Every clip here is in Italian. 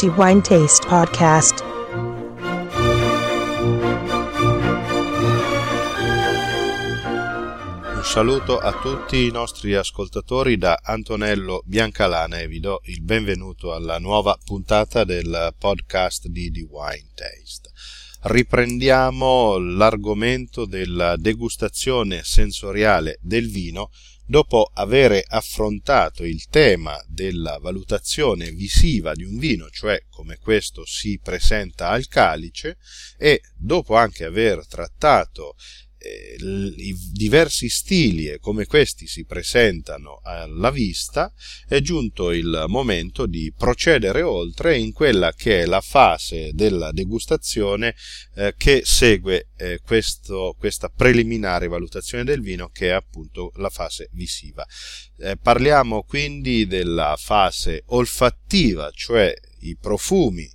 The Wine Taste Podcast. Un saluto a tutti i nostri ascoltatori da Antonello Biancalana e vi do il benvenuto alla nuova puntata del podcast di The Wine Taste. Riprendiamo l'argomento della degustazione sensoriale del vino dopo avere affrontato il tema della valutazione visiva di un vino, cioè come questo si presenta al calice, e dopo anche aver trattato i diversi stili e come questi si presentano alla vista, è giunto il momento di procedere oltre in quella che è la fase della degustazione eh, che segue eh, questo, questa preliminare valutazione del vino che è appunto la fase visiva. Eh, parliamo quindi della fase olfattiva, cioè i profumi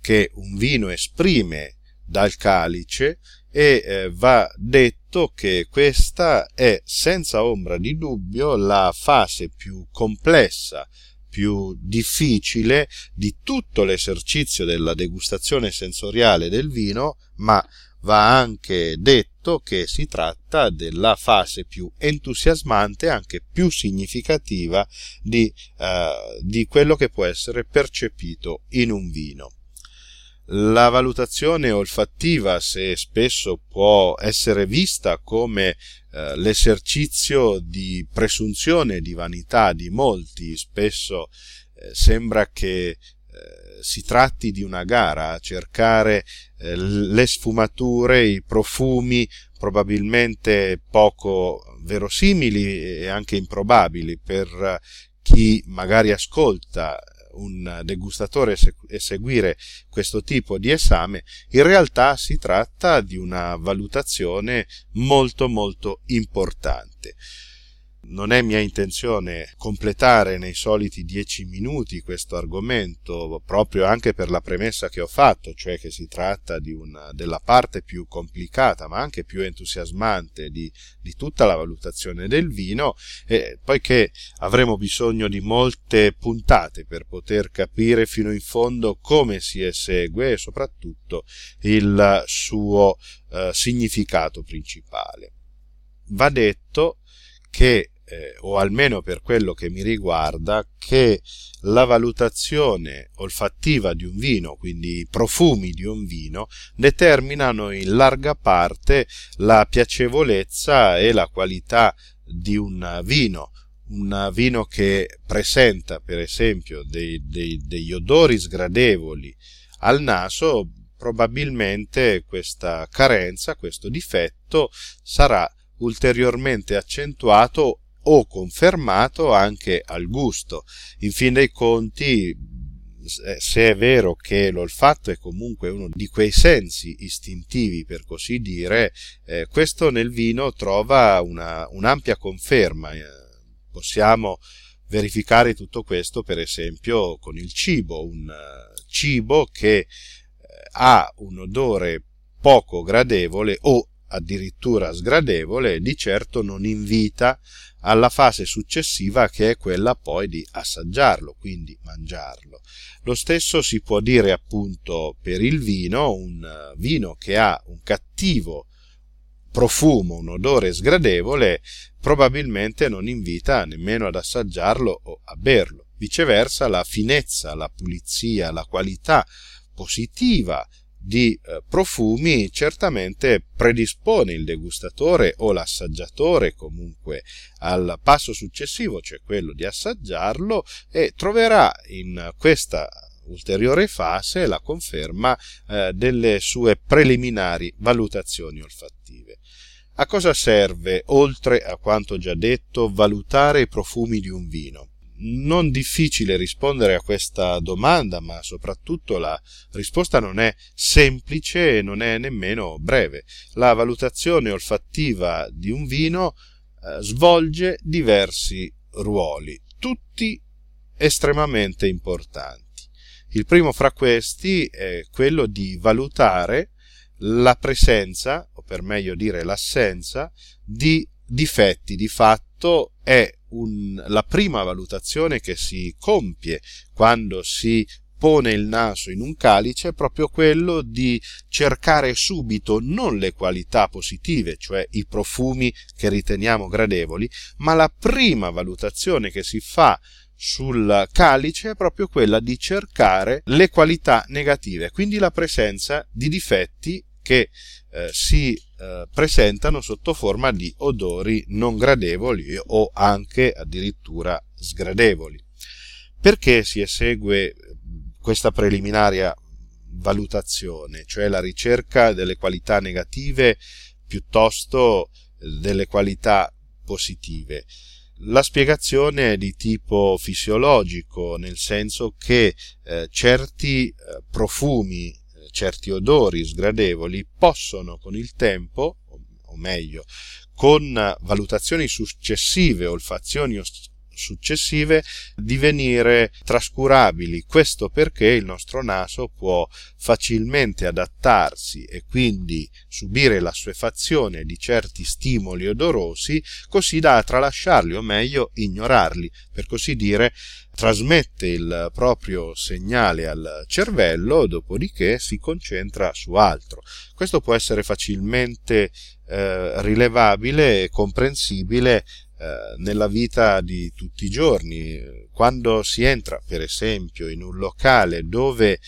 che un vino esprime dal calice e eh, va detto che questa è senza ombra di dubbio la fase più complessa, più difficile di tutto l'esercizio della degustazione sensoriale del vino, ma va anche detto che si tratta della fase più entusiasmante, anche più significativa di, eh, di quello che può essere percepito in un vino. La valutazione olfattiva, se spesso può essere vista come eh, l'esercizio di presunzione di vanità di molti, spesso eh, sembra che eh, si tratti di una gara a cercare eh, le sfumature, i profumi probabilmente poco verosimili e anche improbabili per chi magari ascolta un degustatore eseguire questo tipo di esame, in realtà si tratta di una valutazione molto molto importante non è mia intenzione completare nei soliti dieci minuti questo argomento, proprio anche per la premessa che ho fatto, cioè che si tratta una, della parte più complicata, ma anche più entusiasmante di, di tutta la valutazione del vino, e poiché avremo bisogno di molte puntate per poter capire fino in fondo come si esegue e soprattutto il suo eh, significato principale. Va detto che eh, o almeno per quello che mi riguarda, che la valutazione olfattiva di un vino, quindi i profumi di un vino, determinano in larga parte la piacevolezza e la qualità di un vino. Un vino che presenta, per esempio, dei, dei, degli odori sgradevoli al naso, probabilmente questa carenza, questo difetto sarà ulteriormente accentuato o confermato anche al gusto. In fin dei conti, se è vero che l'olfatto è comunque uno di quei sensi istintivi, per così dire, eh, questo nel vino trova una, un'ampia conferma. Eh, possiamo verificare tutto questo, per esempio, con il cibo, un uh, cibo che eh, ha un odore poco gradevole o addirittura sgradevole, di certo non invita alla fase successiva che è quella poi di assaggiarlo, quindi mangiarlo. Lo stesso si può dire appunto per il vino, un vino che ha un cattivo profumo, un odore sgradevole, probabilmente non invita nemmeno ad assaggiarlo o a berlo. Viceversa, la finezza, la pulizia, la qualità positiva di eh, profumi certamente predispone il degustatore o l'assaggiatore comunque al passo successivo, cioè quello di assaggiarlo, e troverà in questa ulteriore fase la conferma eh, delle sue preliminari valutazioni olfattive. A cosa serve, oltre a quanto già detto, valutare i profumi di un vino? Non difficile rispondere a questa domanda, ma soprattutto la risposta non è semplice e non è nemmeno breve. La valutazione olfattiva di un vino eh, svolge diversi ruoli, tutti estremamente importanti. Il primo fra questi è quello di valutare la presenza, o per meglio dire l'assenza, di difetti. Di fatto è un, la prima valutazione che si compie quando si pone il naso in un calice è proprio quello di cercare subito non le qualità positive, cioè i profumi che riteniamo gradevoli, ma la prima valutazione che si fa sul calice è proprio quella di cercare le qualità negative, quindi la presenza di difetti che eh, si eh, presentano sotto forma di odori non gradevoli o anche addirittura sgradevoli. Perché si esegue questa preliminaria valutazione, cioè la ricerca delle qualità negative piuttosto delle qualità positive? La spiegazione è di tipo fisiologico, nel senso che eh, certi eh, profumi certi odori sgradevoli possono con il tempo, o meglio, con valutazioni successive, olfazioni successive divenire trascurabili. Questo perché il nostro naso può facilmente adattarsi e quindi subire l'assuefazione di certi stimoli odorosi così da tralasciarli o meglio ignorarli, per così dire trasmette il proprio segnale al cervello, dopodiché si concentra su altro. Questo può essere facilmente eh, rilevabile e comprensibile nella vita di tutti i giorni. Quando si entra, per esempio, in un locale dove eh,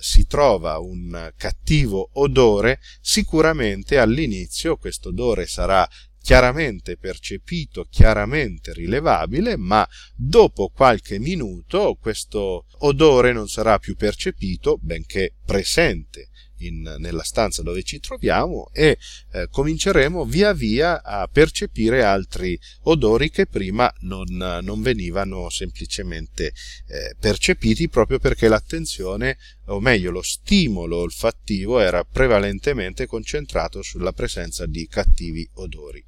si trova un cattivo odore, sicuramente all'inizio questo odore sarà chiaramente percepito, chiaramente rilevabile, ma dopo qualche minuto questo odore non sarà più percepito, benché presente in, nella stanza dove ci troviamo e eh, cominceremo via via a percepire altri odori che prima non, non venivano semplicemente eh, percepiti proprio perché l'attenzione o meglio lo stimolo olfattivo era prevalentemente concentrato sulla presenza di cattivi odori.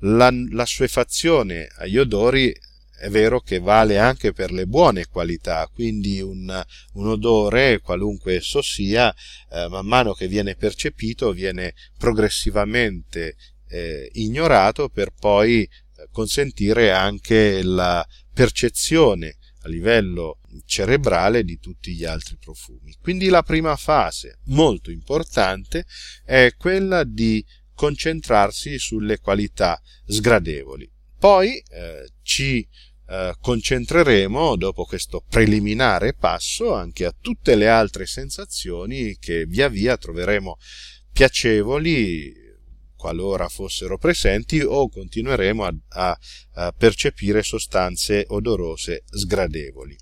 La, la suefazione agli odori è vero che vale anche per le buone qualità, quindi un, un odore, qualunque esso sia, eh, man mano che viene percepito, viene progressivamente eh, ignorato per poi eh, consentire anche la percezione a livello cerebrale di tutti gli altri profumi. Quindi la prima fase, molto importante, è quella di concentrarsi sulle qualità sgradevoli. Poi eh, ci eh, concentreremo, dopo questo preliminare passo, anche a tutte le altre sensazioni che via via troveremo piacevoli qualora fossero presenti o continueremo a, a, a percepire sostanze odorose sgradevoli.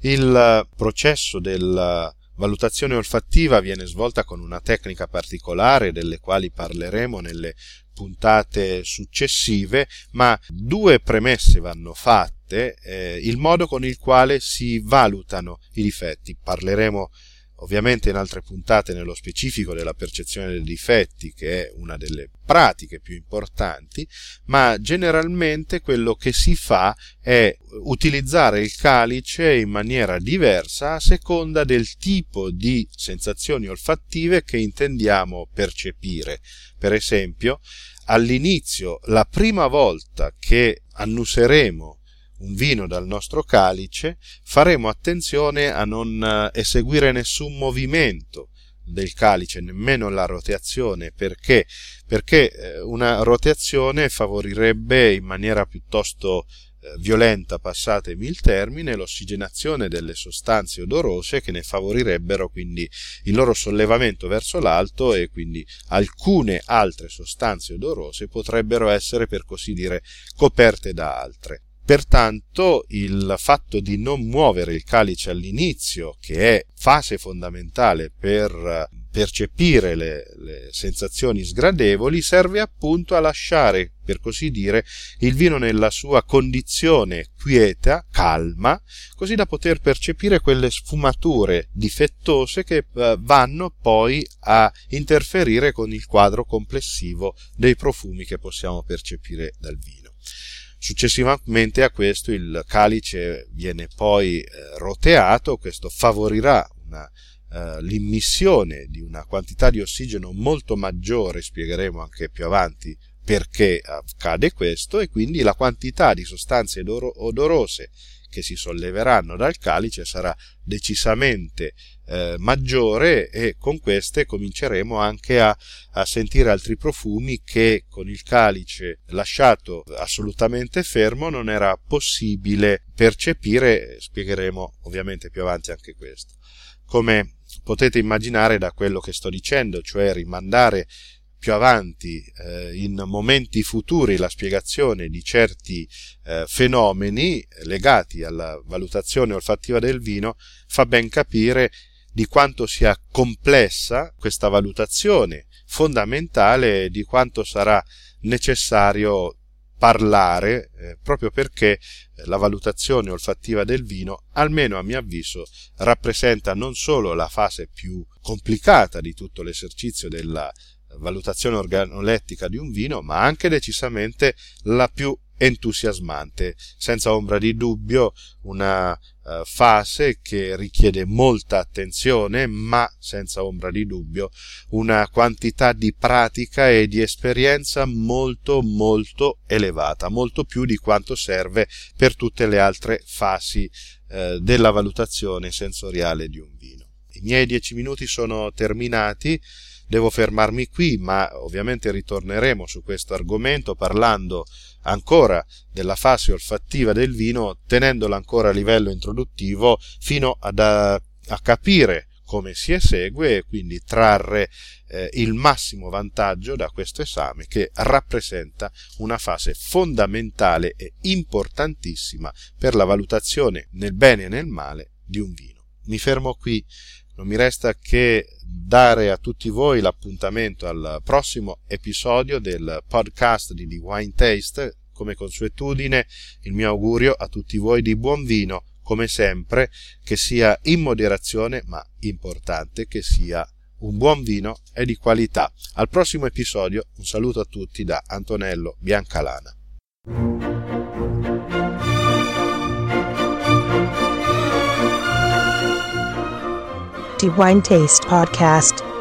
Il processo della valutazione olfattiva viene svolta con una tecnica particolare delle quali parleremo nelle puntate successive, ma due premesse vanno fatte, eh, il modo con il quale si valutano i difetti. Parleremo ovviamente in altre puntate nello specifico della percezione dei difetti, che è una delle pratiche più importanti, ma generalmente quello che si fa è utilizzare il calice in maniera diversa a seconda del tipo di sensazioni olfattive che intendiamo percepire. Per esempio, all'inizio, la prima volta che annuseremo un vino dal nostro calice, faremo attenzione a non eh, eseguire nessun movimento del calice, nemmeno la rotazione, perché? Perché eh, una rotazione favorirebbe in maniera piuttosto eh, violenta, passatemi il termine, l'ossigenazione delle sostanze odorose che ne favorirebbero quindi il loro sollevamento verso l'alto e quindi alcune altre sostanze odorose potrebbero essere per così dire coperte da altre. Pertanto il fatto di non muovere il calice all'inizio, che è fase fondamentale per percepire le, le, sensazioni sgradevoli, serve appunto a lasciare, per così dire, il vino nella sua condizione quieta, calma, così da poter percepire quelle sfumature difettose che eh, vanno poi a interferire con il quadro complessivo dei profumi che possiamo percepire dal vino. Successivamente a questo il calice viene poi eh, roteato, questo favorirà una, eh, l'immissione di una quantità di ossigeno molto maggiore, spiegheremo anche più avanti perché accade questo, e quindi la quantità di sostanze odorose che si solleveranno dal calice sarà decisamente eh, maggiore e con queste cominceremo anche a, a sentire altri profumi che con il calice lasciato assolutamente fermo non era possibile percepire, spiegheremo ovviamente più avanti anche questo. Come potete immaginare da quello che sto dicendo, cioè rimandare più avanti eh, in momenti futuri la spiegazione di certi eh, fenomeni legati alla valutazione olfattiva del vino fa ben capire di quanto sia complessa questa valutazione fondamentale di quanto sarà necessario parlare eh, proprio perché eh, la valutazione olfattiva del vino, almeno a mio avviso, rappresenta non solo la fase più complicata di tutto l'esercizio della valutazione organolettica di un vino, ma anche decisamente la più entusiasmante, senza ombra di dubbio una uh, fase che richiede molta attenzione, ma senza ombra di dubbio una quantità di pratica e di esperienza molto molto elevata, molto più di quanto serve per tutte le altre fasi uh, della valutazione sensoriale di un vino. I miei dieci minuti sono terminati devo fermarmi qui, ma ovviamente ritorneremo su questo argomento parlando ancora della fase olfattiva del vino, tenendola ancora a livello introduttivo fino ad a, a capire come si esegue e quindi trarre eh, il massimo vantaggio da questo esame che rappresenta una fase fondamentale e importantissima per la valutazione nel bene e nel male di un vino. Mi fermo qui non mi resta che dare a tutti voi l'appuntamento al prossimo episodio del podcast di The Wine Taste. Come consuetudine, il mio augurio a tutti voi di buon vino, come sempre, che sia in moderazione, ma importante che sia un buon vino e di qualità. Al prossimo episodio, un saluto a tutti da Antonello Biancalana. Wine Taste Podcast.